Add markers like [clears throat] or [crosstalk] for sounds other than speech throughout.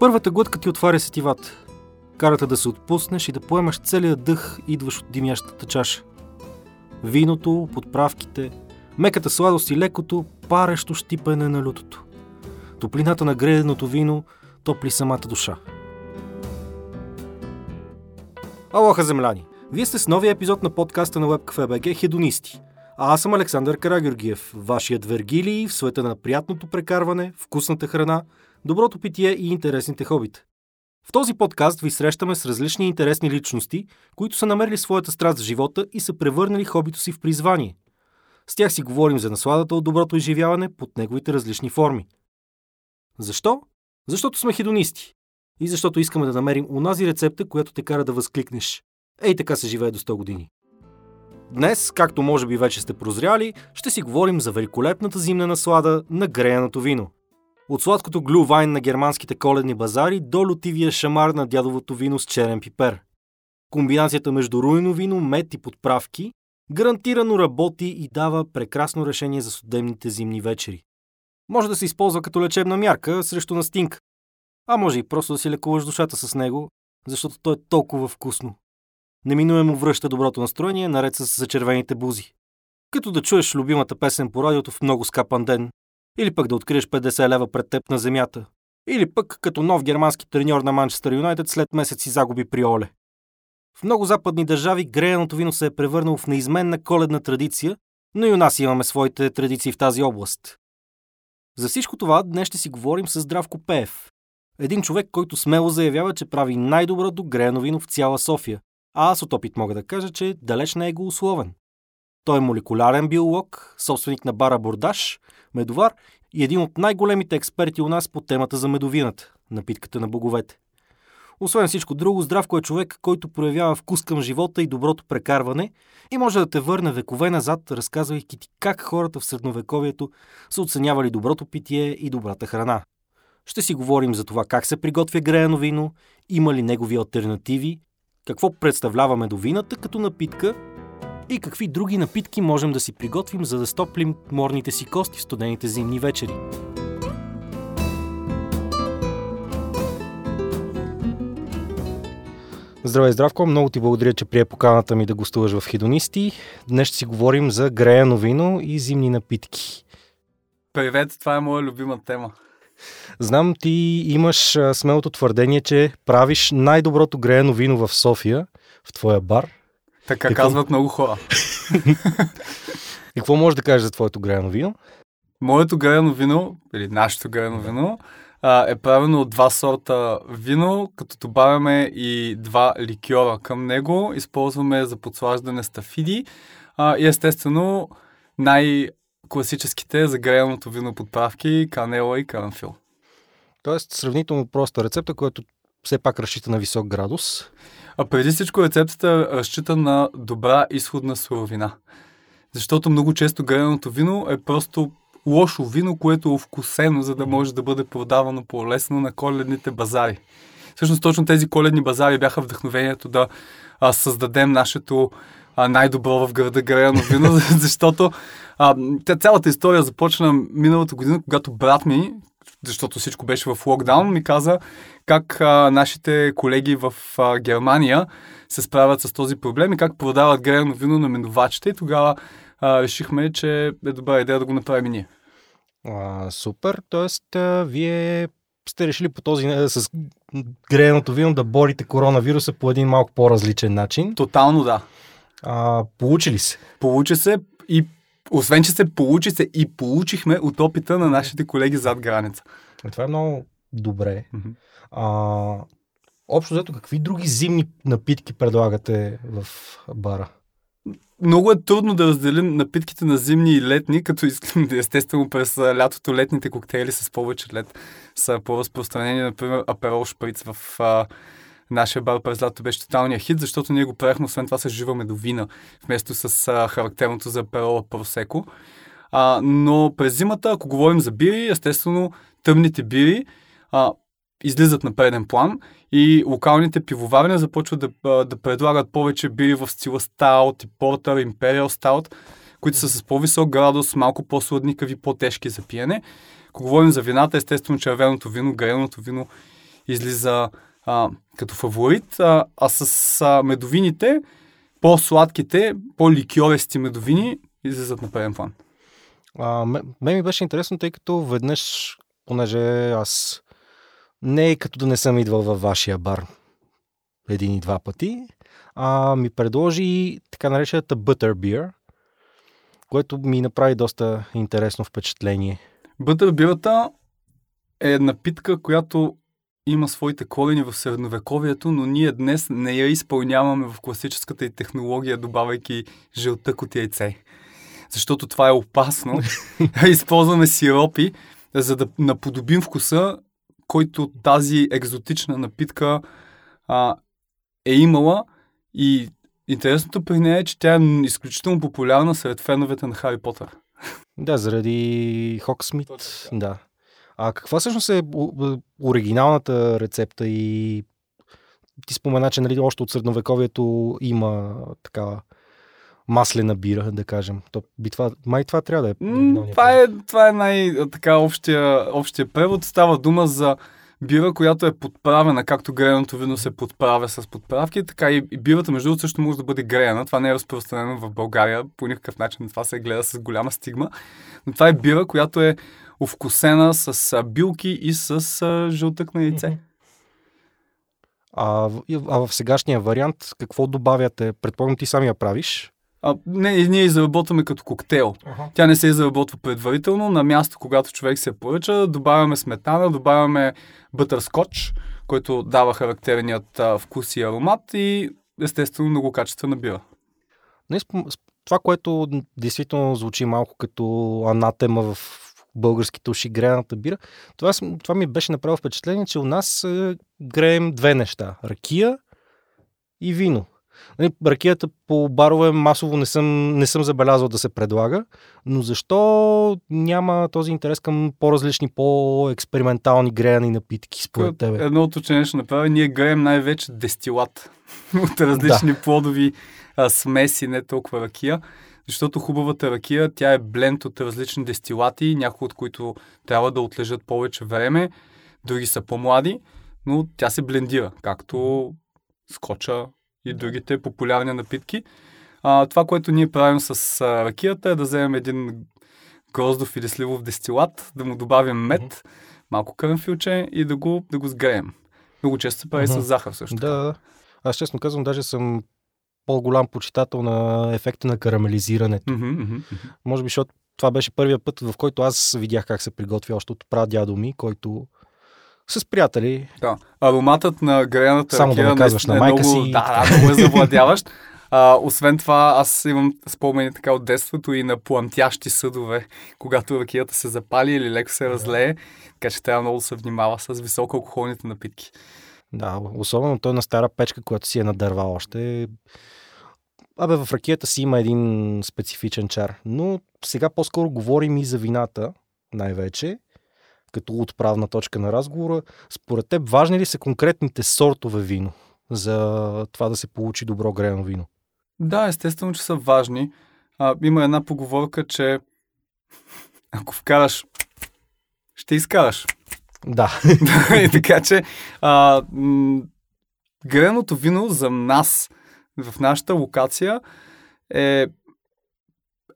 Първата глътка ти отваря сетивата. Карата да се отпуснеш и да поемаш целия дъх, идваш от димящата чаша. Виното, подправките, меката сладост и лекото, парещо щипане на лютото. Топлината на греденото вино топли самата душа. Алоха, земляни! Вие сте с новия епизод на подкаста на WebCafe.bg Хедонисти. А аз съм Александър Карагюргиев, вашият Вергилий в света на приятното прекарване, вкусната храна, доброто питие и интересните хобита. В този подкаст ви срещаме с различни интересни личности, които са намерили своята страст в живота и са превърнали хобито си в призвание. С тях си говорим за насладата от доброто изживяване под неговите различни форми. Защо? Защото сме хедонисти. И защото искаме да намерим унази рецепта, която те кара да възкликнеш. Ей така се живее до 100 години. Днес, както може би вече сте прозряли, ще си говорим за великолепната зимна наслада на греяното вино. От сладкото глювайн на германските коледни базари до лютивия шамар на дядовото вино с черен пипер. Комбинацията между руйно вино, мед и подправки гарантирано работи и дава прекрасно решение за студемните зимни вечери. Може да се използва като лечебна мярка срещу настинка. А може и просто да си лекуваш душата с него, защото то е толкова вкусно. Неминуемо връща доброто настроение, наред с зачервените бузи. Като да чуеш любимата песен по радиото в много скапан ден, или пък да откриеш 50 лева пред теб на земята, или пък като нов германски треньор на Манчестър Юнайтед след месеци загуби при Оле. В много западни държави греяното вино се е превърнало в неизменна коледна традиция, но и у нас имаме своите традиции в тази област. За всичко това днес ще си говорим с Здравко Пеев. Един човек, който смело заявява, че прави най-доброто греяно вино в цяла София, а аз от опит мога да кажа, че далеч не е го условен. Той е молекулярен биолог, собственик на бара Бордаш, медовар и един от най-големите експерти у нас по темата за медовината, напитката на боговете. Освен всичко друго, Здравко е човек, който проявява вкус към живота и доброто прекарване и може да те върне векове назад, разказвайки ти как хората в средновековието са оценявали доброто питие и добрата храна. Ще си говорим за това как се приготвя греяно вино, има ли негови альтернативи, какво представлява медовината като напитка и какви други напитки можем да си приготвим, за да стоплим морните си кости в студените зимни вечери. Здравей, Здравко! Много ти благодаря, че прие поканата ми да гостуваш в Хедонисти. Днес ще си говорим за греяно вино и зимни напитки. Привет, това е моя любима тема. Знам, ти имаш смелото твърдение, че правиш най-доброто греяно вино в София, в твоя бар. Така Какво... казват много хора. [laughs] И какво можеш да кажеш за твоето греяно вино? Моето греяно вино, или нашето греяно вино, е правено от два сорта вино, като добавяме и два ликьора към него. Използваме за подслаждане стафиди и естествено най- класическите за греяното вино подправки, канела и карамфил. Тоест сравнително проста рецепта, която все пак разчита на висок градус. А преди всичко рецептата разчита на добра изходна суровина. Защото много често греяното вино е просто лошо вино, което е вкусено, за да може да бъде продавано по-лесно на коледните базари. Всъщност точно тези коледни базари бяха вдъхновението да а, създадем нашето а, най-добро в града греяно вино, [laughs] защото а, цялата история започна миналата година, когато брат ми, защото всичко беше в локдаун, ми каза как а, нашите колеги в а, Германия се справят с този проблем и как продават греяно вино на минувачите и тогава а, решихме, че е добра идея да го направим ние. А, супер, т.е. вие сте решили по този с грееното вино да борите коронавируса по един малко по-различен начин. Тотално да. А, получи ли се? Получи се и освен, че се получи се и получихме от опита на нашите колеги зад граница. Е, това е много добре. Mm-hmm. А, общо взето, какви други зимни напитки предлагате в бара? Много е трудно да разделим напитките на зимни и летни, като [laughs] естествено през лятото летните коктейли с повече лед са по-разпространени. Например, Аперол Шприц в нашия бар през лято беше тоталния хит, защото ние го правихме освен това с жива медовина, вместо с а, характерното за Аперола Просеко. А, но през зимата, ако говорим за бири, естествено тъмните бири а, излизат на преден план и локалните пивоварни започват да, да предлагат повече бири в стила Stout и Porter, Imperial Stout, които са с по-висок градус, малко по-сладникави, по-тежки за пиене. Ако говорим за вината, естествено червеното вино, греното вино излиза а, като фаворит, а, а с а, медовините, по-сладките, по-ликьористи медовини излизат на преден план. А, ме, мен ми беше интересно, тъй като веднъж, понеже аз не е като да не съм идвал във вашия бар един и два пъти, а ми предложи така наречената Butterbeer, което ми направи доста интересно впечатление. Бутърбирата е напитка, която има своите корени в средновековието, но ние днес не я изпълняваме в класическата и технология, добавяйки жълтък от яйце. Защото това е опасно. [laughs] Използваме сиропи, за да наподобим вкуса, който тази екзотична напитка а, е имала и интересното при нея е, че тя е изключително популярна сред феновете на Хари Потър. Да, заради Хоксмит. Да. А каква всъщност е оригиналната рецепта и ти спомена, че нали, още от средновековието има такава маслена бира, да кажем. То, би това, май това трябва да е. Mm, това, е това е най-така общия, общия превод. Става дума за бира, която е подправена, както грееното вино се подправя с подправки, така и бирата, между другото, също може да бъде греена. Това не е разпространено в България. По никакъв начин това се гледа с голяма стигма. Но това е бира, която е овкусена с билки и с жълтък на яйце. А, а в сегашния вариант какво добавяте? Предполагам, ти сам я правиш. А, не, ние изработваме като коктейл. Uh-huh. Тя не се изработва предварително. На място, когато човек се поръча, добавяме сметана, добавяме бътърскоч, който дава характерният а, вкус и аромат и естествено много качествена бира. Това, което действително звучи малко като анатема в българските уши греяната бира, това, това ми беше направило впечатление, че у нас е, греем две неща. Ракия и вино. Нали, ракията по барове масово не съм, не съм забелязал да се предлага, но защо няма този интерес към по-различни, по-експериментални греяни напитки според тебе? Едно уточнение ще направя. Ние греем най-вече дестилат [laughs] от различни да. плодови а, смеси, не толкова ракия. Защото хубавата ракия, тя е бленд от различни дестилати, някои от които трябва да отлежат повече време, други са по-млади, но тя се блендира, както скоча, и другите популярни напитки. А, това, което ние правим с а, ракията е да вземем един гроздов или сливов дестилат, да му добавим мед, mm-hmm. малко кърнфилче и да го, да го сгреем. Много често се прави mm-hmm. с захар също. Да, аз честно казвам, даже съм по-голям почитател на ефекта на карамелизирането. Mm-hmm, mm-hmm. Може би, защото това беше първия път, в който аз видях как се приготвя още от прадядо ми, който с приятели. Да. Ароматът на грената Само да казваш на майка много, си. Да, да, много е завладяващ. А, освен това, аз имам спомени така от детството и на плантящи съдове, когато ракията се запали или леко се разлее, така че трябва много да се внимава с високо алкохолните напитки. Да, особено той на стара печка, която си е на дърва още. Абе, в ракията си има един специфичен чар. Но сега по-скоро говорим и за вината, най-вече като отправна точка на разговора. Според теб важни ли са конкретните сортове вино за това да се получи добро грено вино? Да, естествено, че са важни. А, има една поговорка, че [laughs] ако вкараш, ще изкараш. Да. [laughs] и така че а, м- греното вино за нас в нашата локация е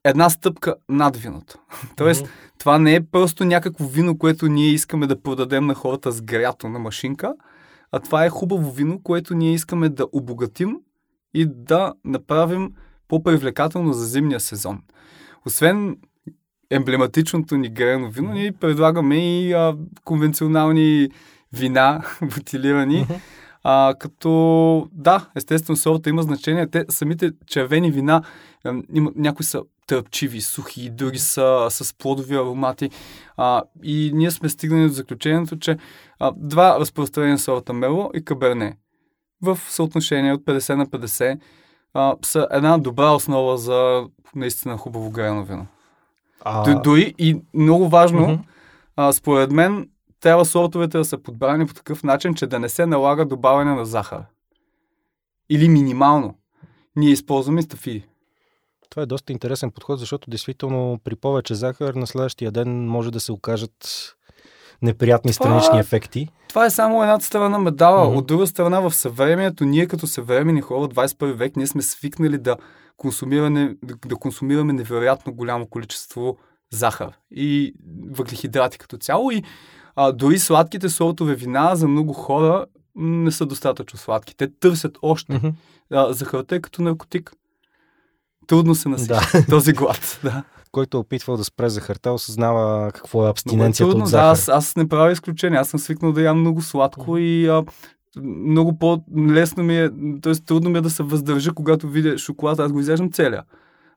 една стъпка над виното. [laughs] Тоест, mm-hmm. това не е просто някакво вино, което ние искаме да продадем на хората с грято на машинка, а това е хубаво вино, което ние искаме да обогатим и да направим по-привлекателно за зимния сезон. Освен емблематичното ни грено вино, ние предлагаме и а, конвенционални вина, [laughs] бутилирани, mm-hmm. А, като, да, естествено, сорта има значение. Те самите червени вина, има, някои са тръпчиви, сухи, други са с плодови аромати. А, и ние сме стигнали до заключението, че а, два разпространени сорта Мело и Каберне в съотношение от 50 на 50 а, са една добра основа за наистина хубаво грено вино. А... Дори и много важно, mm-hmm. а, според мен, трябва сортовете да са подбрани по такъв начин, че да не се налага добавяне на захар. Или минимално. Ние използваме стафиди. Това е доста интересен подход, защото действително при повече захар на следващия ден може да се окажат неприятни Това- странични ефекти. Това е само едната страна на медала. Мгм. От друга страна, в съвремието, ние като съвремени хора, 21 век, ние сме свикнали да консумираме, да консумираме невероятно голямо количество захар и въглехидрати като цяло. И а, дори сладките сортове вина за много хора не са достатъчно сладки. Те търсят още. Мгм. А, захарта е като наркотик. Трудно се насища Да. [laughs] този глад. Да. Който е опитвал да спре захарта, осъзнава какво е е абстиненцията трудно. от Да, захар. аз, аз не правя изключение. Аз съм свикнал да ям много сладко и а, много по-лесно ми е, т.е. трудно ми е да се въздържа, когато видя шоколад, аз го изяждам целия.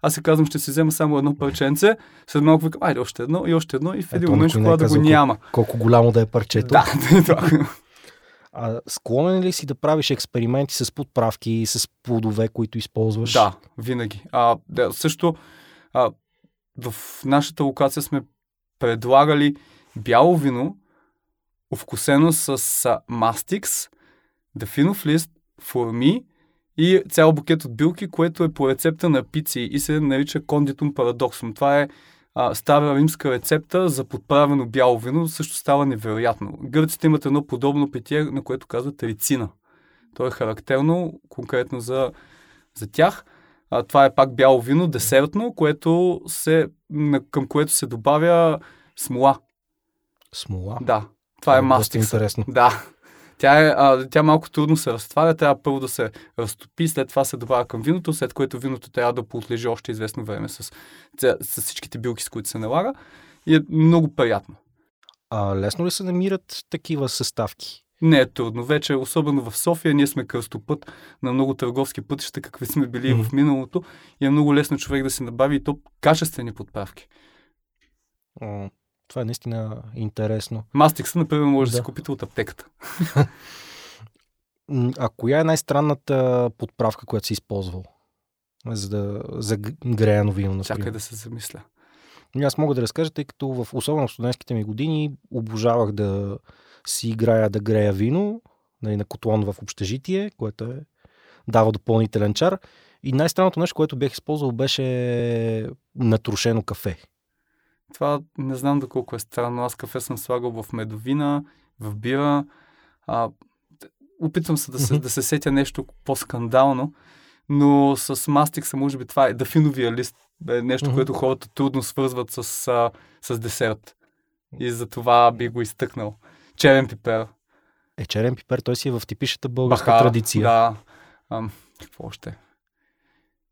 Аз се казвам, ще си взема само едно парченце, след малко викам, айде още едно и още едно и в един Ето, момент е шоколада го казал няма. Колко голямо да е парчето. Да, [laughs] това. А склонен ли си да правиш експерименти с подправки и с плодове, които използваш? Да, винаги. А, да, също а, в нашата локация сме предлагали бяло вино, овкусено с а, мастикс, дафинов лист, форми и цял букет от билки, което е по рецепта на пици и се нарича кондитум парадоксум. Това е а, стара римска рецепта за подправено бяло вино, също става невероятно. Гърците имат едно подобно питие, на което казват рицина. То е характерно конкретно за, за тях. А, това е пак бяло вино, десертно, което се, на, към което се добавя смола. Смола. Да, това е доста мастик. интересно. Да. Тя, е, а, тя малко трудно се разтваря, трябва първо да се разтопи, след това се добавя към виното, след което виното трябва да поотлежи още известно време с, с, всичките билки, с които се налага. И е много приятно. А лесно ли се намират такива съставки? Не е трудно. Вече, особено в София, ние сме кръстопът на много търговски пътища, какви сме били Мгм. в миналото. И е много лесно човек да си набави и то качествени подправки. Това е наистина интересно. Мастикса, например, може да, Да. си купите от аптеката. [laughs] А коя е най-странната подправка, която си използвал? За, да, за греяно вино, например. Чакай да се замисля. И Аз мога да разкажа, тъй като в, особено в студентските ми години обожавах да си играя да грея вино нали, на котлон в общежитие, което е, дава допълнителен чар. И най-странното нещо, което бях използвал, беше натрошено кафе. Това не знам доколко е странно. Аз кафе съм слагал в медовина, в бира. А, опитвам се да, се да се сетя нещо по-скандално, но с мастикса, може би това е дафиновия лист. Е нещо, което хората трудно свързват с, с десерт. И за това би го изтъкнал. Черен пипер. Е, черен пипер, той си е в типичната българска Баха, традиция. Да. Ам, какво още?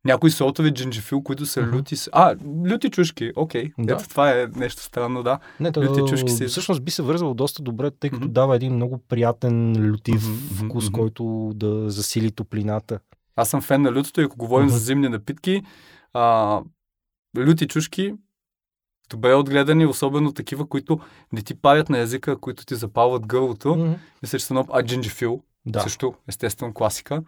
Някои сортове джинджифил, които са Мгм. люти. А, люти чушки, окей. Да. Ето това е нещо странно, да. Не, то, Люти чушки си- всъщност би се вързал доста добре, тъй като Мгм. дава един много приятен лютив Мгм, вкус, мгм. който да засили топлината. Аз съм фен на лютото и ако говорим Мгм. за зимни напитки, а, люти чушки, добре отгледани, особено такива, които не ти парят на езика, които ти запалват гърлото. Мгм. Мисля, че са много... А, джинджифил, Да. също, естествено, класика.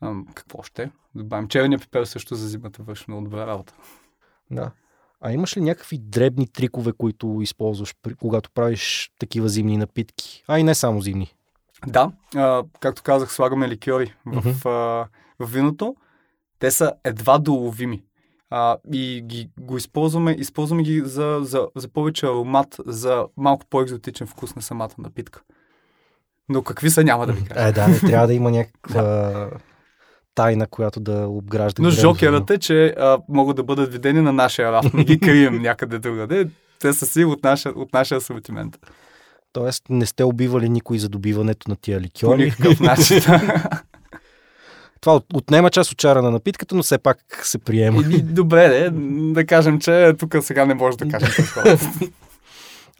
А, какво още? Добавим черния пипер също за зимата много добра работа. Да. А имаш ли някакви дребни трикове, които използваш, при, когато правиш такива зимни напитки? А и не само зимни. Да, а, както казах, слагаме ликьори в, Мгм. а, в виното. Те са едва доловими. А, и ги, го използваме, използваме ги за, за, за повече аромат, за малко по-екзотичен вкус на самата напитка. Но какви са, няма да ви кажа. Е, да, не трябва да има [laughs] някаква тайна, която да обгражда. Но жокерът е, че а, могат да бъдат видени на нашия рафт. Не ги крием [laughs] някъде другаде. Те са си от, наша, от нашия асортимент. Тоест не сте убивали никой за добиването на тия По ликьори. никакъв начин. [laughs] Това от- отнема част от чара на напитката, но все пак се приема. Добре, де, да кажем, че тук сега не може да кажем [laughs] какво.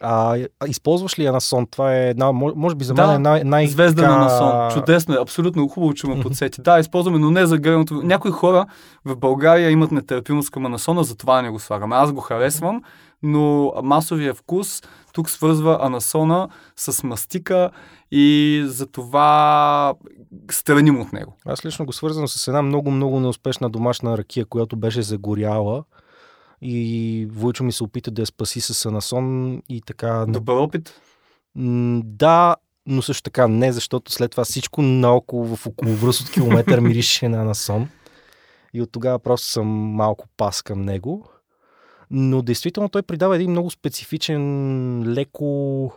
А, използваш ли анасон? Това е една, мо- може би за Да, мен е най- най- Звезда на така- насон. Чудесно е. Абсолютно хубаво, че ме подсети. Да, използваме, но не за греното. Някои хора в България имат нетърпимост към анасона, затова не го слагаме. Аз го харесвам, но масовия вкус тук свързва анасона с мастика и затова страним от него. Аз лично го свързвам с една много-много неуспешна домашна ракия, която беше загоряла и Войчо ми се опита да я спаси с анасон и така... Добър опит. Да, но също така не, защото след това всичко наоколо в около връз от километър мирише на анасон. И от тогава просто съм малко пас към него. но действително той придава един много специфичен, леко...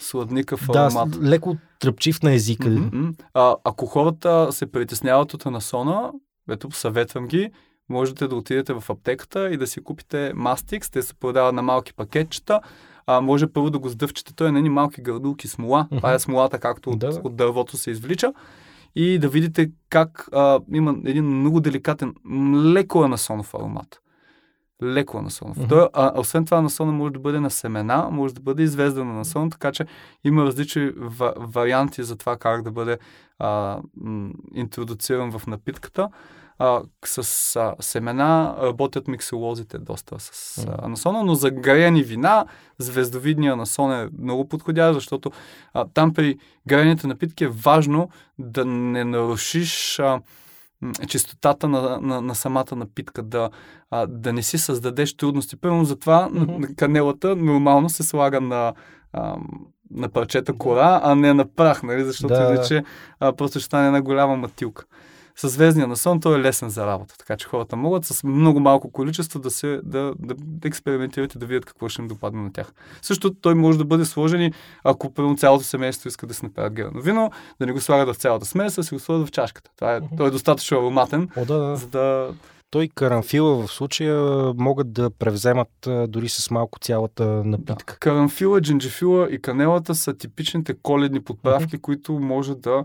Сладникъв Да, аромат. с- леко тръпчив на езика. Мгм. А, ако хората се притесняват от анасона, ето съветвам ги, можете да отидете в аптеката и да си купите мастикс, те се продават на малки пакетчета. А, може първо да го сдъвчете, той е на едни малки градулки смола. Това е смолата, както от, Да, от дървото се извлича. И да видите как а, има един много деликатен, леко анасонов аромат. Леко анасонов. Мгм. Той, а, освен това, анасона може да бъде на семена, може да бъде извезден на насон, така че има различни ва- варианти за това как да бъде а, м, интродуциран в напитката. А, с а, семена работят миксолозите доста с а, анасона, но за грени вина звездовидния анасон е много подходящ, защото а, там при грените напитки е важно да не нарушиш а, чистотата на, на, на самата напитка, да, а, да не си създадеш трудности. Примерно затова mm-hmm. канелата нормално се слага на, а, на парчета кора, а не на прах, нали? защото Да, да. иначе а, просто ще стане една голяма матилка. С звездния насон той е лесен за работа, така че хората могат с много малко количество да, се, да, да, да експериментират и да видят какво ще им допадне на тях. Също той може да бъде сложен и ако примерно цялото семейство иска да се направят грено вино, да не го слагат в цялата смес, а си го слагат в чашката. Това е, той е достатъчно ароматен, О, да, да. за да... Той и карамфила в случая могат да превземат дори с малко цялата да. напитка. Карамфила, джинджифила и канелата са типичните коледни подправки, които може да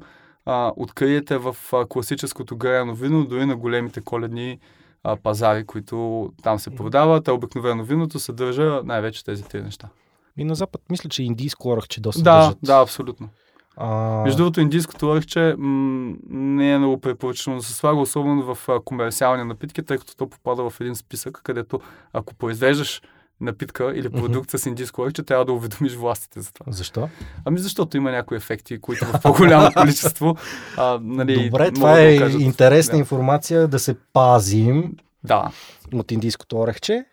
а, откриете в а, класическото грено вино, дори на големите коледни а, пазари, които там се продават, а обикновено виното съдържа най-вече тези три неща. И на Запад мисля, че индийско оръхче доста Да, държат. да, абсолютно. А, Между другото, индийското орехче м- не е много препоръчено да се слага, особено в а, комерциални напитки, тъй като то попада в един списък, където ако произвеждаш напитка или продукт с индийско орехче, трябва да уведомиш властите за това. Защо? Ами защото има някои ефекти, които в по-голямо [laughs] количество. А, нали, Добре, това да е окажат- интересна да. информация да се пазим Да, от индийското орехче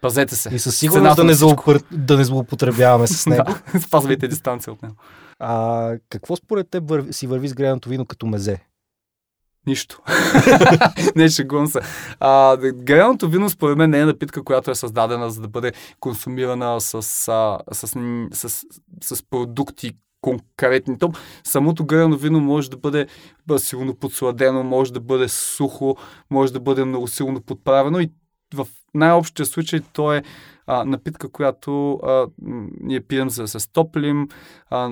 пазете се. и със сигурност да не, злоупър... да не злоупотребяваме с [laughs] него. Да, спазвайте дистанция от него. А какво според теб върви, си върви с греното вино като мезе? Нищо. [laughs] не, шегувам се. А, вино, според мен, не е напитка, която е създадена за да бъде консумирана с, а, с, с, с, продукти конкретни. То, самото грено вино може да бъде бъ, силно подсладено, може да бъде сухо, може да бъде много силно подправено и в най-общия случай то е а, напитка, която а, ние пием за да се стоплим, а,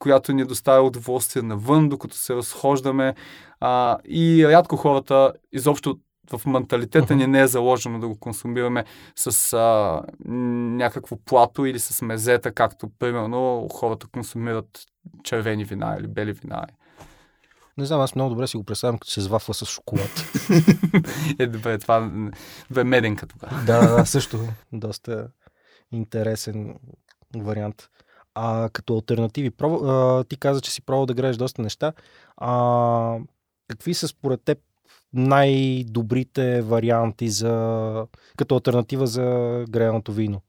която ни доставя удоволствие навън, докато се разхождаме. А, и рядко хората, изобщо в менталитета ни не е заложено да го консумираме с а, някакво плато или с мезета, както примерно хората консумират червени вина или бели вина. Не знам, аз много добре си го представям, като се звафва с шоколад. [laughs] Е, добре, това бе меденка тогава. да, да, също. Доста интересен вариант. А като альтернативи, проб... а, ти каза, че си пробвал да грееш доста неща. А, какви са според теб най-добрите варианти за... като альтернатива за греяното вино?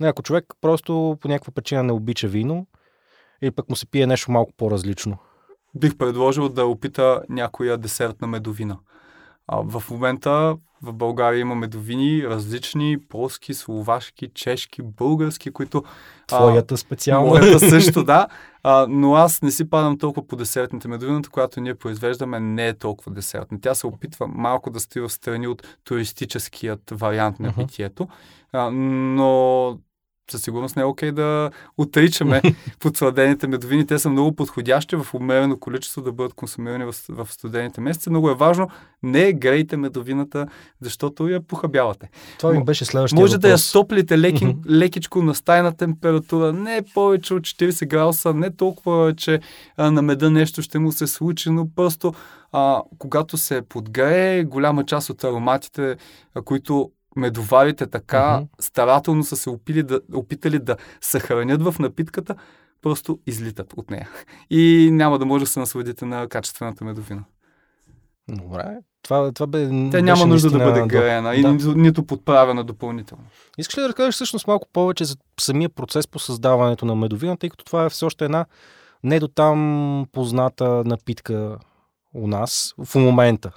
Не, ако човек просто по някаква причина не обича вино, или пък му се пие нещо малко по-различно. Бих предложил да опита някоя десертна медовина. А, в момента в България има медовини различни, полски, словашки, чешки, български, които... Твоята специално. Моята [laughs] също, да. А, но аз не си падам толкова по десертните. Медовината, която ние произвеждаме, не е толкова десертна. Тя се опитва малко да стои в страни от туристическият вариант на Мгм. питието. А, но със сигурност не е окей да отричаме [laughs] подсладените медовини. Те са много подходящи в умерено количество да бъдат консумирани в, в студените месеци. Много е важно, не грейте медовината, защото я похабявате. Това ми беше следващия Може да я въпрос. стоплите леки, лекичко на стайна температура, не повече от 40 градуса, не толкова, че а, на меда нещо ще му се случи, но просто а, когато се подгрее, голяма част от ароматите, а, които медоварите така Мгм. старателно са се опили да, опитали да съхранят в напитката, просто излитат от нея. И няма да може да се насладите на качествената медовина. Добре. Това, това бе. Тя няма нужда да бъде да. греена и Да. нито, нито подправена допълнително. Искаш ли да разкажеш всъщност малко повече за самия процес по създаването на медовина, тъй като това е все още една не до там позната напитка у нас в момента.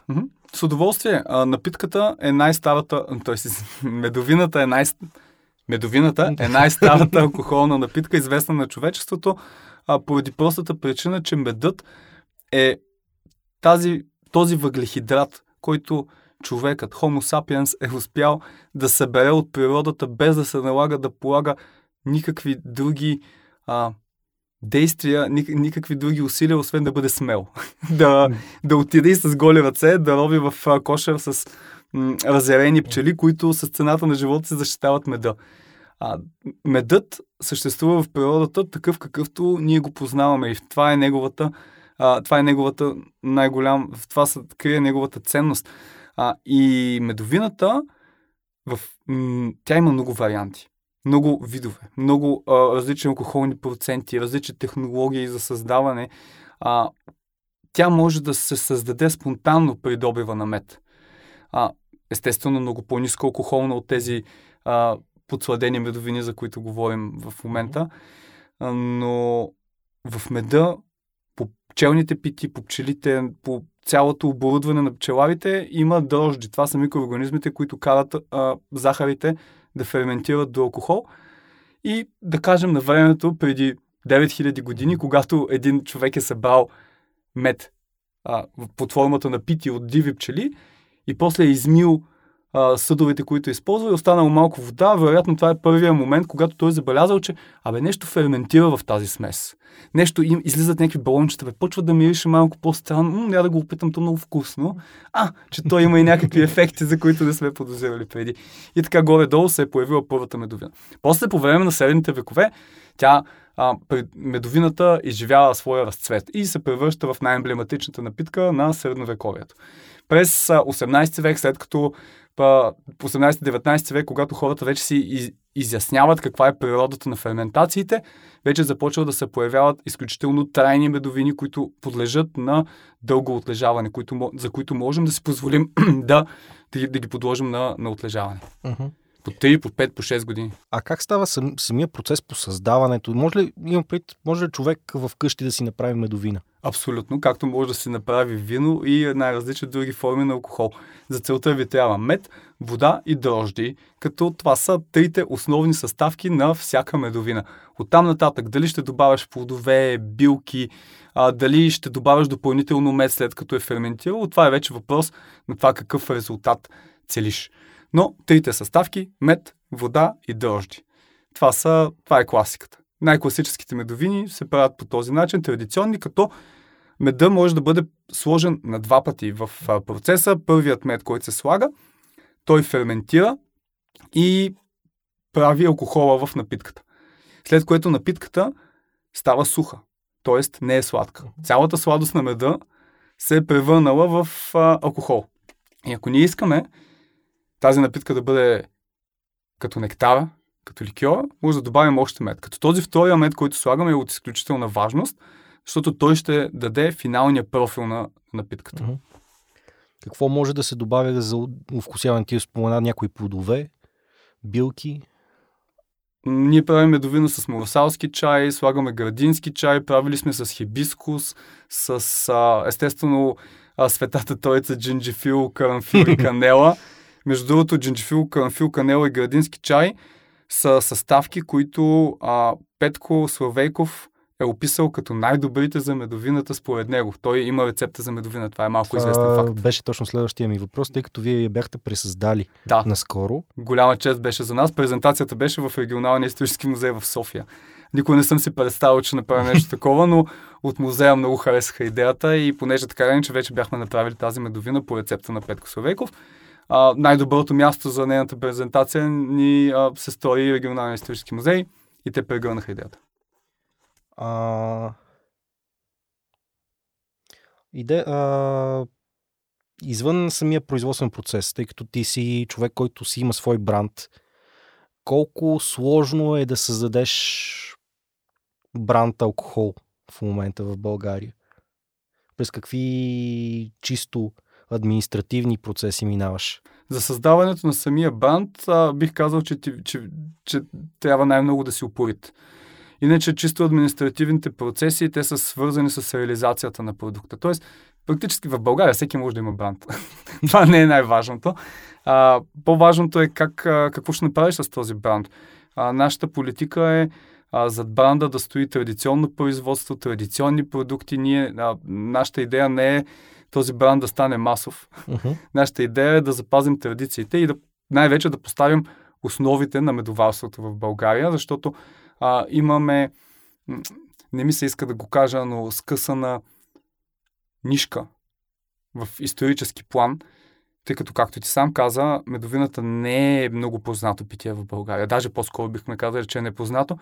С удоволствие. А, напитката е най-старата, т.е. медовината е най Медовината е най-старата [laughs] алкохолна напитка, известна на човечеството, а, поради простата причина, че медът е тази, този въглехидрат, който човекът, Homo sapiens, е успял да събере от природата, без да се налага да полага никакви други а, действия, ник- никакви други усилия, освен да бъде смел. [laughs] да, да отиде и с голи ръце, да роби в кошер с м- разярени пчели, които с цената на живота си защитават меда. А, медът съществува в природата такъв какъвто ние го познаваме и това е неговата, а, това е неговата най-голям, в това се крие неговата ценност. А, и медовината, в, м- тя има много варианти, много видове, много а, различни алкохолни проценти, различни технологии за създаване. А, тя може да се създаде спонтанно при добива на мед. А, естествено, много по-низко алкохолна от тези а, подсладени медовини, за които говорим в момента. А, но в меда, по пчелните пити, по пчелите, по цялото оборудване на пчеларите има дрожди. Това са микроорганизмите, които карат а, захарите да ферментират до алкохол. И да кажем на времето, преди 9000 години, когато един човек е събрал мед а, под формата на пити от диви пчели и после е измил а, съдовете, които е използва и останало малко вода, вероятно това е първият момент, когато той е забелязал, че абе нещо ферментира в тази смес. Нещо им излизат някакви балончета, бе, почва да мирише малко по-странно, м, няма да го опитам, то много вкусно. А, че той има и някакви [laughs] ефекти, за които не сме подозирали преди. И така горе-долу се е появила първата медовина. После по време на средните векове, тя а, медовината изживява своя разцвет и се превръща в най-емблематичната напитка на средновековието. През а, 18 век, след като по 18-19 век, когато хората вече си из, изясняват каква е природата на ферментациите, вече започва да се появяват изключително трайни медовини, които подлежат на дълго отлежаване, които, за които можем да си позволим [clears throat] да, да, да ги подложим на, на отлежаване. Мгм. По 3, по 5, по 6 години. А как става сам, самия процес по създаването? Може ли, имам пред, може ли човек в къщи да си направи медовина? Абсолютно, както може да се направи вино и най-различни други форми на алкохол. За целта ви трябва мед, вода и дрожди, като това са трите основни съставки на всяка медовина. Оттам нататък, дали ще добавяш плодове, билки, а, дали ще добавяш допълнително мед след като е ферментирал, това е вече въпрос на това какъв резултат целиш. Но трите съставки мед, вода и дрожди. Това, са, това е класиката. Най-класическите медовини се правят по този начин, традиционни, като меда може да бъде сложен на два пъти в процеса. Първият мед, който се слага, той ферментира и прави алкохола в напитката. След което напитката става суха, т.е. не е сладка. Цялата сладост на меда се е превърнала в алкохол. И ако ние искаме тази напитка да бъде като нектара, като ликьора, може да добавим още мед. Като този втория мед, който слагаме е от изключителна важност, защото той ще даде финалния профил на напитката. Какво може да се добавя за вкусяване? Ти спомена някои плодове, билки. Ние правим медовина с моросалски чай, слагаме градински чай, правили сме с хибискус, с а, естествено а, светата троица джинджифил, карамфил и [laughs] канела. Между другото, джинджифил, карамфил, канела и градински чай са съставки, които а, Петко Славейков е описал като най-добрите за медовината според него. Той има рецепта за медовина, това е малко известен Това факт. беше точно следващия ми въпрос, тъй като вие я бяхте пресъздали Да, наскоро. голяма чест беше за нас. Презентацията беше в регионалния исторически музей в София. Никой не съм си представил, че направя нещо [laughs] такова, но от музея много харесаха идеята и понеже така иначе вече бяхме направили тази медовина по рецепта на Петко Словейков, а, най-доброто място за нейната презентация ни а, се стори регионалния исторически музей и те прегърнаха идеята. А... Иде, а... Извън самия производствен процес, тъй като ти си човек, който си има свой бранд, колко сложно е да създадеш бранд алкохол в момента в България? През какви чисто административни процеси минаваш? За създаването на самия бранд а, бих казал, че, че, че трябва най-много да си упорит. Иначе чисто административните процеси, те са свързани с реализацията на продукта. Тоест, Фактически в България всеки може да има бранд. [laughs] Това не е най-важното. А, по-важното е как, какво ще направиш с този бранд. А, нашата политика е а, зад бранда да стои традиционно производство, традиционни продукти. Ние, а, нашата идея не е този бранд да стане масов. Uh-huh. Нашата идея е да запазим традициите и да най-вече да поставим основите на медоварството в България, защото а, имаме, не ми се иска да го кажа, но скъсана нишка в исторически план, тъй като, както ти сам каза, медовината не е много познато питие в България. Даже по-скоро бихме казали, че е непознато.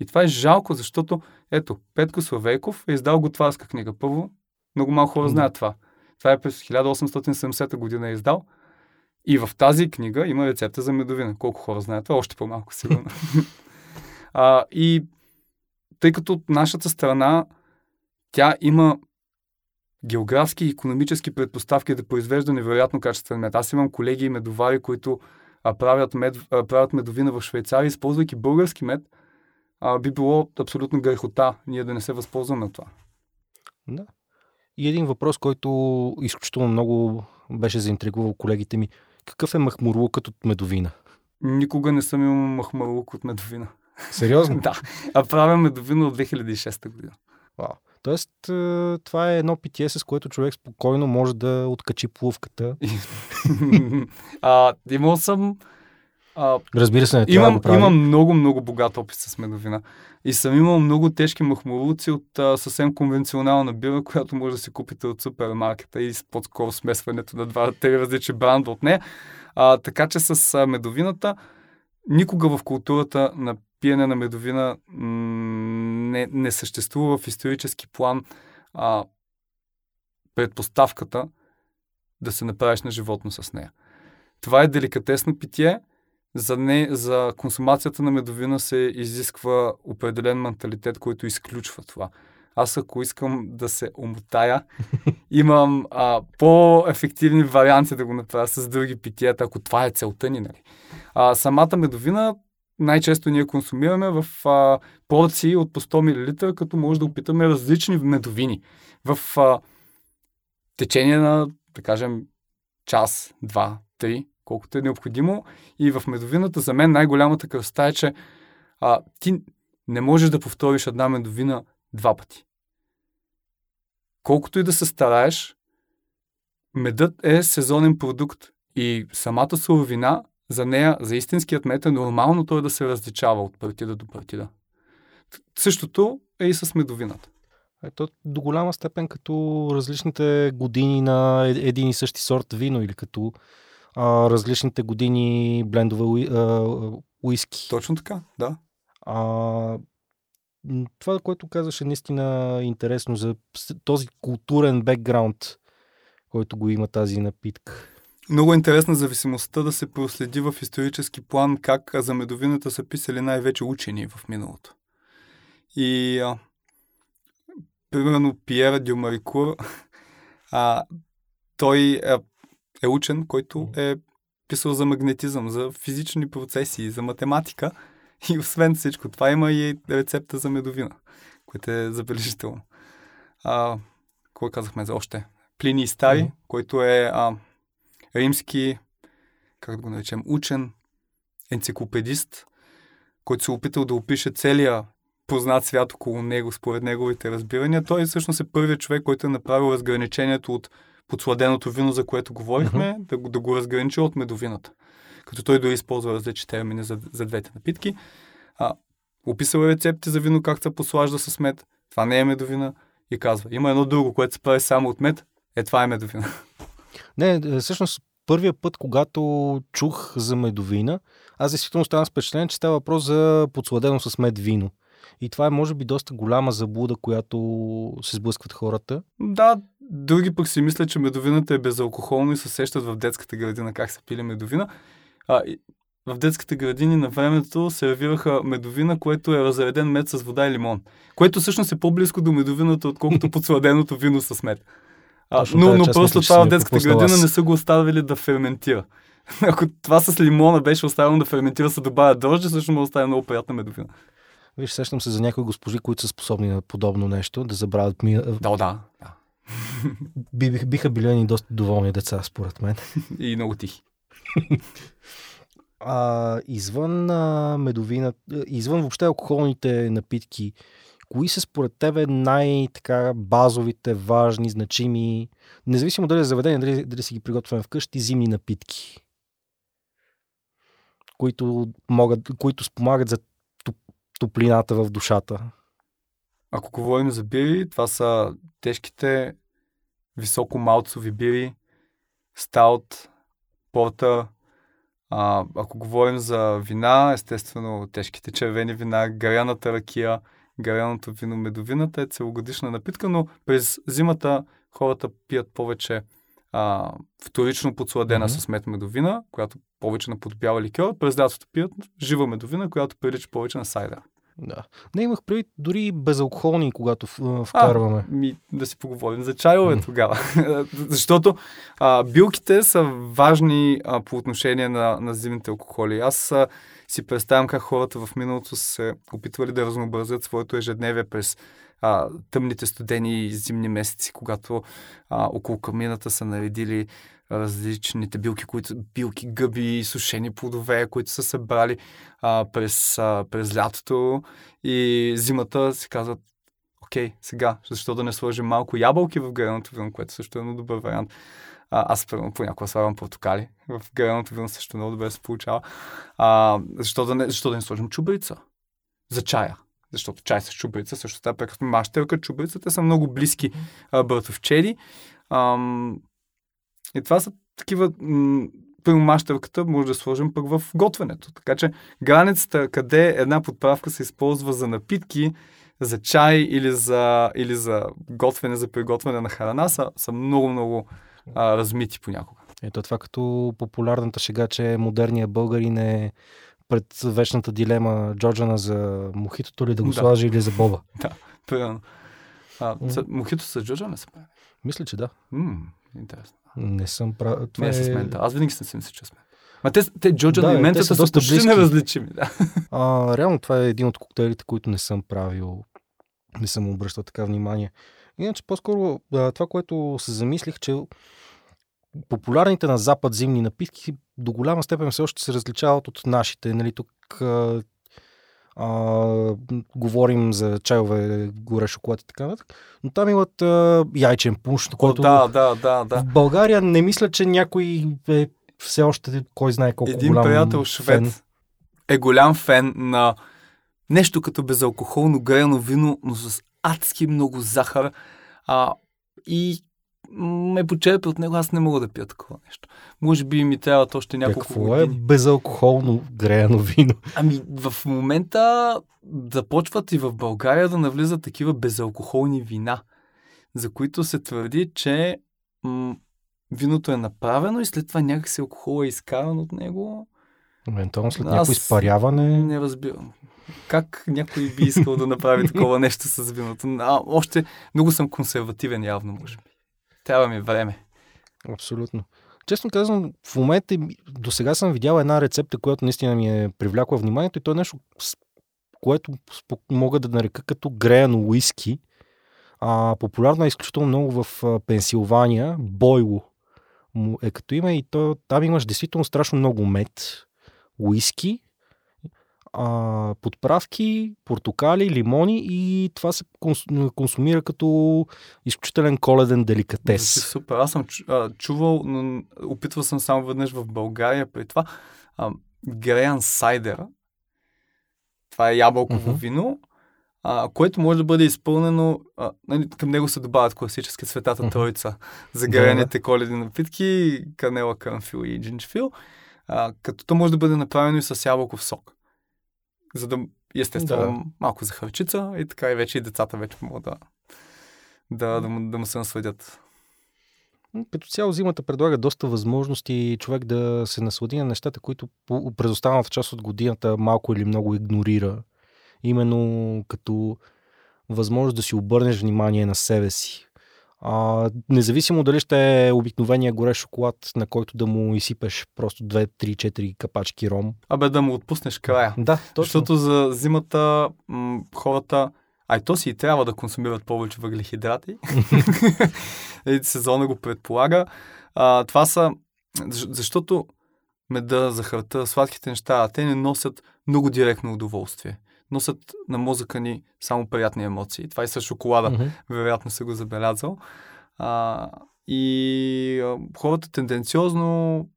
И това е жалко, защото, ето, Петко Славейков е издал готварска книга. Първо, много малко хора знаят това. Това е през 1870 година е издал. И в тази книга има рецепта за медовина. Колко хора знаят това? Още по-малко сигурно. [laughs] а, и тъй като нашата страна, тя има географски и економически предпоставки да произвежда невероятно качествен мед. Аз имам колеги и медовари, които а, правят, мед, а, правят медовина в Швейцария, използвайки български мед, а, би било абсолютно грехота ние да не се възползваме от това. Да. И един въпрос, който изключително много беше заинтригувал колегите ми. Какъв е махмурлукът от медовина? Никога не съм имал махмурлук от медовина. Сериозно? [laughs] да. А правя медовина от 2006 година. Вау. Тоест, това е едно питие, с което човек спокойно може да откачи плувката. [laughs] а, имал съм... А, Разбира се, не имам, да имам много, много богат опит с медовина. И съм имал много тежки махмуруци от а, съвсем конвенционална бира, която може да си купите от супермаркета и по-скоро смесването на два-три различни бранда от нея. А, така че с а, медовината никога в културата на пиене на медовина не, не съществува в исторически план а, предпоставката да се направиш на животно с нея. Това е деликатесно питие. За, не, за консумацията на медовина се изисква определен менталитет, който изключва това. Аз ако искам да се омотая, [laughs] имам а, по-ефективни варианти да го направя с други питиета, ако това е целта ни. Нали? А, самата медовина най-често ние консумираме в а, порции от по 100 мл, като може да опитаме различни медовини. В а, течение на, да кажем, час, два, три, колкото е необходимо. И в медовината за мен най-голямата кръста е, че а, ти не можеш да повториш една медовина два пъти. Колкото и да се стараеш, медът е сезонен продукт и самата суровина за нея, за истинският мед е нормално той да се различава от партида до партида. Същото е и с медовината. Ето до голяма степен като различните години на е, един и същи сорт вино или като а, различните години блендове а, уиски. Точно така, да. А, това, което казваш е наистина интересно за този културен бекграунд, който го има тази напитка. Много е интересна зависимостта да се проследи в исторически план как за медовината са писали най-вече учени в миналото. И а, примерно Пиера Дюмарикур, [laughs] а, той е учен, който е писал за магнетизъм, за физични процеси, за математика. [laughs] И освен всичко това има и рецепта за медовина, което е забележително. А, кой казахме за още? Плини Стари, mm-hmm. който е а, римски, как да го наречем, учен, енциклопедист, който се е опитал да опише целия познат свят около него, според неговите разбирания. Той всъщност е първият човек, който е направил разграничението от подсладеното вино, за което говорихме, uh-huh. да, да го разграничи от медовината. Като той дори използва различни термини за, за двете напитки. А, описал е рецепти за вино, как се послажда с мед. Това не е медовина. И казва, има едно друго, което се прави само от мед. Е, това е медовина. Не, е, всъщност първия път, когато чух за медовина, аз действително ставам с впечатление, че става въпрос за подсладено с мед вино. И това е, може би, доста голяма заблуда, която се сблъскват хората. Да, други пък си мислят, че медовината е безалкохолна и се сещат в детската градина как се пили медовина. А, в детските градини на времето сервираха медовина, което е разреден мед с вода и лимон. Което всъщност е по-близко до медовината, отколкото [laughs] подсладеното вино с мед. А, но, но просто това в детската градина не са го оставили да ферментира. [laughs] Ако това с лимона беше оставено да ферментира, се добавя дрожжи, също му оставя много приятна медовина. Виж, сещам се за някои госпожи, които са способни на подобно нещо, да забравят ми... Да, да. Би, биха били ни доста доволни деца, според мен. И много тихи. А, извън а, медовина, извън въобще алкохолните напитки, кои са според тебе най-така базовите, важни, значими, независимо дали е заведение, дали, дали си ги приготвяме вкъщи, зимни напитки, които, могат, които спомагат за топлината в душата? Ако говорим за бири, това са тежките високо малцови бири, стаут, порта. А, ако говорим за вина, естествено тежките червени вина, гаряната ракия, гаряното вино, медовината е целогодишна напитка, но през зимата хората пият повече а, вторично подсладена mm-hmm. с мед медовина, която повече наподобява ликьор. През лятото пият жива медовина, която прилича повече на сайдер. Да. Не имах преди дори безалкохолни, когато вкарваме. А, ми, да си поговорим за чайове тогава. [laughs] Защото а, билките са важни а, по отношение на, на зимните алкохоли. Аз а, си представям как хората в миналото се опитвали да разнообразят своето ежедневие през а, тъмните студени зимни месеци, когато а, около камината са наредили различните билки, които, билки, гъби, сушени плодове, които са събрали а, през, а, през лятото и зимата си казват, окей, сега, защо да не сложим малко ябълки в греното вино, което също е много добър вариант. А, аз първо понякога слагам портокали. В греното вино също много добре се получава. А, защо, да не, защо да не сложим чубрица? За чая. Защото чай с чубрица също така прекрасно. Мащелка, чубрицата са много близки а, бъртовчели. Ам, и това са такива м- може да сложим пък в готвенето. Така че границата, къде една подправка се използва за напитки, за чай или за, или за готвене, за приготвяне на храна, са, са много-много размити понякога. Ето това като популярната шега, че модерният българин е пред вечната дилема Джорджана за мохитото ли да го да. сложи или за боба. [laughs] да, примерно. А, mm. Мохито с Джорджана се прави? Мисля, че да. М, интересно. Не съм прав. Това не е... с мента. Аз винаги съм си мисля, че сме. Ма те, те Джорджан да, и ментата са, са почти близки. неразличими. Да. А, реално това е един от коктейлите, които не съм правил. Не съм обръщал така внимание. Иначе по-скоро това, което се замислих, че популярните на Запад зимни напитки до голяма степен все още се различават от нашите. Нали, тук а, говорим за чайове, горе шоколад и така нататък. Но там имат а, яйчен пунш, който да, да, да, да. в България не мисля, че някой е все още кой знае колко Един голям приятел швед фен. е голям фен на нещо като безалкохолно грено вино, но с адски много захар. А, и ме почерпи от него, аз не мога да пия такова нещо. Може би ми трябва още няколко Какво е години. е безалкохолно греяно вино? Ами в момента започват и в България да навлизат такива безалкохолни вина, за които се твърди, че м- виното е направено и след това някакси алкохол е изкаран от него. Евентуално след някакво изпаряване. Не разбирам. Как някой би искал да направи такова [laughs] нещо с виното? А, още много съм консервативен явно, може би. Трябва ми време. Абсолютно. Честно казвам, в момента до сега съм видял една рецепта, която наистина ми е привлякла вниманието и то е нещо, което мога да нарека като греяно уиски. А, популярно е изключително много в Пенсилвания. Бойло е като име и то, там имаш действително страшно много мед, уиски, а, подправки, портокали, лимони и това се консумира като изключителен коледен деликатес. Супер. Аз съм чувал, но опитвал съм само веднъж в България при това. А, Греян Сайдер. Това е ябълково uh-huh. вино, а, което може да бъде изпълнено. А, нали, към него се добавят класически цветата uh-huh. троица за греяните коледни напитки, канела, канфил и джинджфил. А, като то може да бъде направено и с ябълков сок за да, естествено, да. малко захарчица и така и вече и децата вече могат да, да, да, му, да му се насладят. Като цяло зимата предлага доста възможности човек да се наслади на нещата, които през останалата част от годината малко или много игнорира. Именно като възможност да си обърнеш внимание на себе си. А, независимо дали ще е обикновения горе шоколад, на който да му изсипеш просто 2, 3, 4 капачки ром. Абе да му отпуснеш края. Да, точно. Защото за зимата м- хората А и то си и трябва да консумират повече въглехидрати. [laughs] [laughs] Сезона го предполага. А, това са... Защото меда, захарта, сладките неща, те не носят много директно удоволствие. Носят на мозъка ни само приятни емоции. Това и с шоколада, mm-hmm. вероятно се го забелязал. А, и а, хората тенденциозно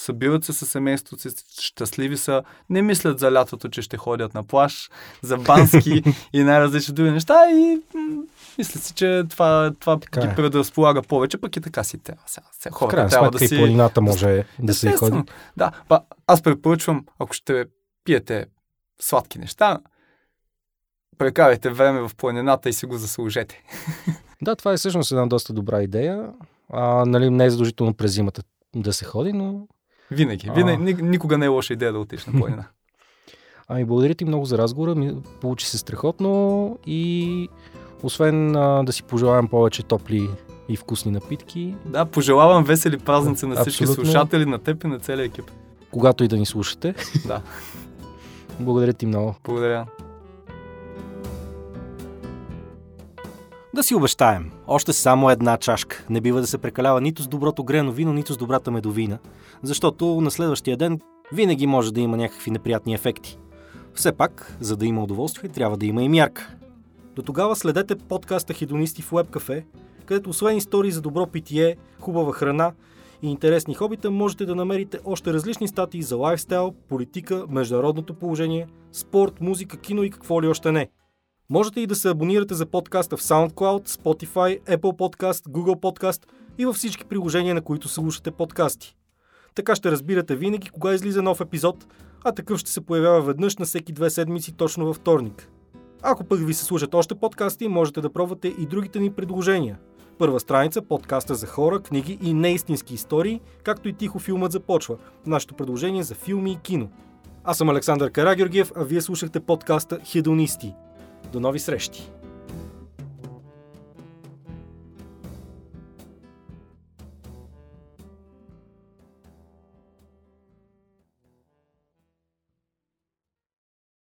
събират се със семейството си, щастливи са, не мислят за лятото, че ще ходят на плаш, за бански [laughs] и най-различни други неща и м- мисля си, че това, това ги е. предразполага повече, пък и така си трябва. Сега, сега хората трябва да си... и планината може да се ходи. Да, ба, аз препоръчвам, ако ще пиете сладки неща, прекарайте време в планината и си го заслужете. [laughs] Да, това е всъщност една доста добра идея. А, нали, не е задължително през зимата да се ходи, но... Винаги. Винаги. Никога не е лоша идея да отидеш на планина. [laughs] Ами, благодаря ти много за разговора. Получи се страхотно и освен а, да си пожелаем повече топли и вкусни напитки. Да, пожелавам весели празници на всички Абсолютно. слушатели, на теб и на целия екип. Когато и да ни слушате. Да. [laughs] Благодаря ти много. Благодаря. Да си обещаем. Още само една чашка. Не бива да се прекалява нито с доброто грено вино, нито с добрата медовина, защото на следващия ден винаги може да има някакви неприятни ефекти. Все пак, за да има удоволствие, трябва да има и мярка. До тогава следете подкаста Хедонисти в Webcafe, където освен истории за добро питие, хубава храна и интересни хобита, можете да намерите още различни статии за лайфстайл, политика, международното положение, спорт, музика, кино и какво ли още не. Можете и да се абонирате за подкаста в SoundCloud, Spotify, Apple Podcast, Google Podcast и във всички приложения, на които слушате подкасти. Така ще разбирате винаги кога излиза нов епизод, а такъв ще се появява веднъж на всеки две седмици точно във вторник. Ако пък ви се слушат още подкасти, можете да пробвате и другите ни предложения. Първа страница, подкаста за хора, книги и неистински истории, както и тихо филмът започва. Нашето предложение за филми и кино. Аз съм Александър Карагеоргиев, а вие слушахте подкаста Хедонисти. До нови срещи!